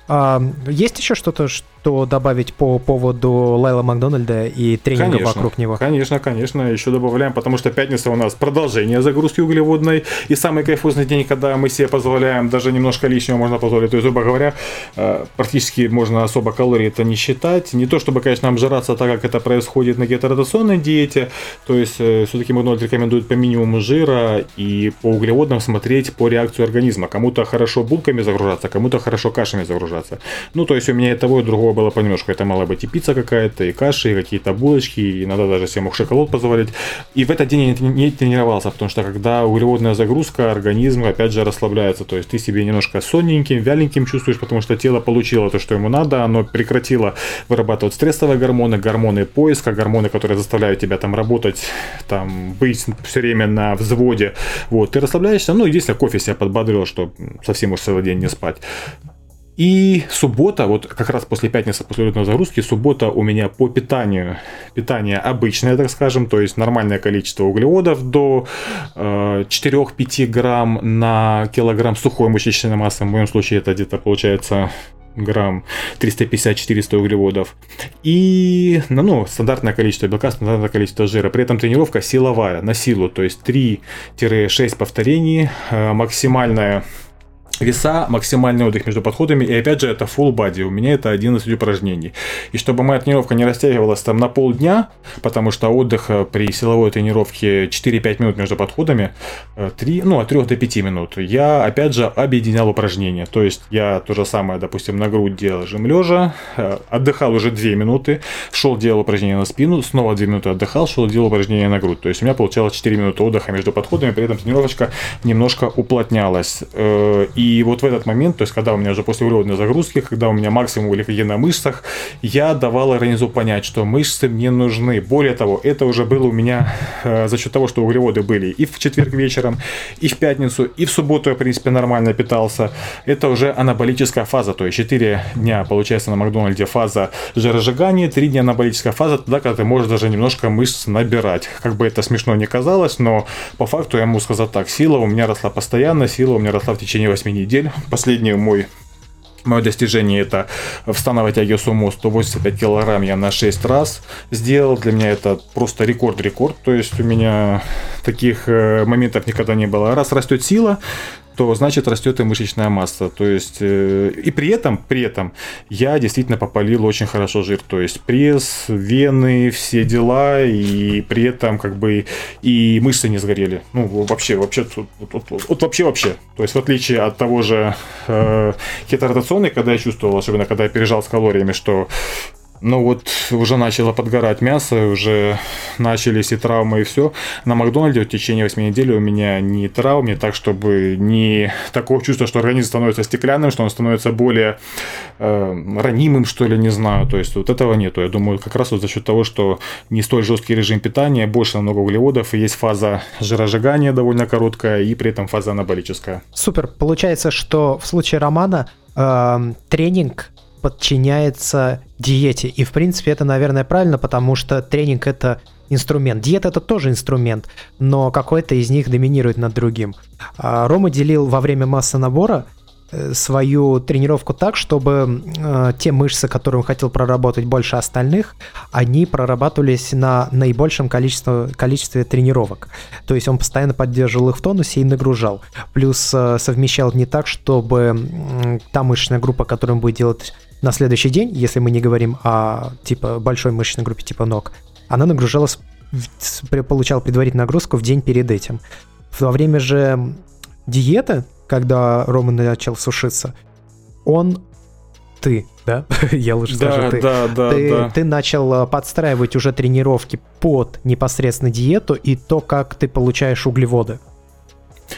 А, есть еще что-то, что добавить по поводу Лайла Макдональда и тренинга конечно, вокруг него? Конечно, конечно, еще добавляем, потому что пятница у нас продолжение загрузки углеводной, и самый кайфозный день, когда мы себе позволяем даже немножко лишнего можно позволить, то есть, грубо говоря, э, практически можно особо калорий это не считать, не то чтобы, конечно, обжираться так, как это происходит на кеторотационной диете, то есть, э, все-таки Макдональд рекомендует по минимуму жира и по углеводам смотреть по реакции организма, кому-то хорошо булками загружаться, кому-то хорошо кашами загружаться, ну, то есть, у меня и того, и другого было понемножку, это мало быть и пицца какая-то, и каши, и какие-то булочки, и иногда даже себе мог шоколад позволить, и в этот день я не тренировался, потому что когда углеводная загрузка, организм опять же расслабляется, то есть ты себе немножко сонненьким, вяленьким чувствуешь, потому что тело получило то, что ему надо, оно прекратило вырабатывать стрессовые гормоны, гормоны поиска, гормоны, которые заставляют тебя там работать, там быть все время на взводе, вот, ты расслабляешься, ну, если кофе себя подбодрил, что совсем уж целый день не спать. И суббота, вот как раз после пятницы, после летной загрузки, суббота у меня по питанию, питание обычное, так скажем, то есть нормальное количество углеводов до э, 4-5 грамм на килограмм сухой мышечной массы, в моем случае это где-то получается грамм 350-400 углеводов. И ну, ну, стандартное количество белка, стандартное количество жира. При этом тренировка силовая, на силу, то есть 3-6 повторений, э, максимальная веса, максимальный отдых между подходами, и опять же это full body, у меня это 11 упражнений. И чтобы моя тренировка не растягивалась там на полдня, потому что отдых при силовой тренировке 4-5 минут между подходами, 3, э, ну от 3 до 5 минут, я опять же объединял упражнения. То есть я то же самое, допустим, на грудь делал жим лежа, э, отдыхал уже 2 минуты, шел делал упражнения на спину, снова 2 минуты отдыхал, шел делал упражнения на грудь. То есть у меня получалось 4 минуты отдыха между подходами, при этом тренировочка немножко уплотнялась. Э, и и вот в этот момент, то есть когда у меня уже после углеводной загрузки, когда у меня максимум гликогена на мышцах, я давал организму понять, что мышцы мне нужны. Более того, это уже было у меня э, за счет того, что углеводы были и в четверг вечером, и в пятницу, и в субботу я, в принципе, нормально питался. Это уже анаболическая фаза, то есть 4 дня, получается, на Макдональде фаза жиросжигания, 3 дня анаболическая фаза, тогда, когда ты можешь даже немножко мышц набирать. Как бы это смешно не казалось, но по факту я могу сказать так, сила у меня росла постоянно, сила у меня росла в течение 8 недель. Последний мой Мое достижение это в становой тяге сумо 185 килограмм я на 6 раз сделал. Для меня это просто рекорд-рекорд. То есть у меня таких э, моментов никогда не было. Раз растет сила, то значит растет и мышечная масса. То есть, э, и при этом, при этом я действительно попалил очень хорошо жир. То есть пресс, вены, все дела, и при этом как бы и мышцы не сгорели. Ну, вообще, вообще, вот, вот, вот, вот вообще, вообще. То есть, в отличие от того же э, кеторотационной, когда я чувствовал, особенно когда я пережал с калориями, что ну вот уже начало подгорать мясо, уже начались и травмы, и все. На Макдональде в течение 8 недель у меня не травмы, так чтобы не такого чувства, что организм становится стеклянным, что он становится более э, ранимым, что ли, не знаю. То есть вот этого нету. Я думаю, как раз вот за счет того, что не столь жесткий режим питания, больше намного углеводов, и есть фаза жиросжигания довольно короткая, и при этом фаза анаболическая. Супер. Получается, что в случае романа э, тренинг подчиняется диете. И, в принципе, это, наверное, правильно, потому что тренинг — это инструмент. Диета — это тоже инструмент, но какой-то из них доминирует над другим. А Рома делил во время массы набора э, свою тренировку так, чтобы э, те мышцы, которые он хотел проработать больше остальных, они прорабатывались на наибольшем количестве, количестве тренировок. То есть он постоянно поддерживал их в тонусе и нагружал. Плюс э, совмещал не так, чтобы э, та мышечная группа, которую он будет делать на следующий день, если мы не говорим о типа большой мышечной группе типа ног, она нагружалась, получала предварительную нагрузку в день перед этим. Во время же диеты, когда Рома начал сушиться, он ты, да? Я лучше да, скажу ты. Да, да, ты, да. Ты начал э, подстраивать уже тренировки под непосредственно диету и то, как ты получаешь углеводы.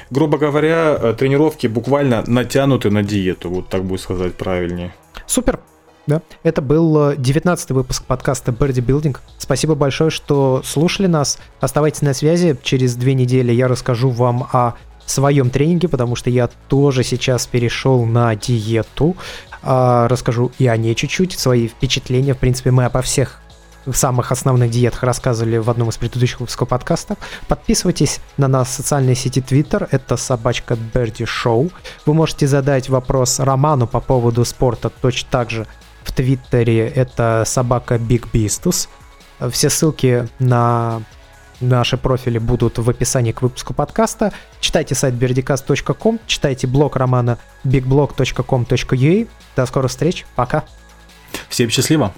Грубо говоря, э, тренировки буквально натянуты на диету, вот так будет сказать правильнее. Супер. Да. Это был 19 э, выпуск подкаста Birdie Building. Спасибо большое, что слушали нас. Оставайтесь на связи. Через две недели я расскажу вам о своем тренинге, потому что я тоже сейчас перешел на диету. А, расскажу и о ней чуть-чуть, свои впечатления. В принципе, мы обо всех самых основных диетах рассказывали в одном из предыдущих выпусков подкаста. Подписывайтесь на нас в социальной сети Twitter, это собачка Берди Шоу. Вы можете задать вопрос Роману по поводу спорта точно так же в Твиттере, это собака Биг Бистус. Все ссылки на наши профили будут в описании к выпуску подкаста. Читайте сайт birdicast.com, читайте блог романа bigblog.com.ua. До скорых встреч, пока. Всем счастливо.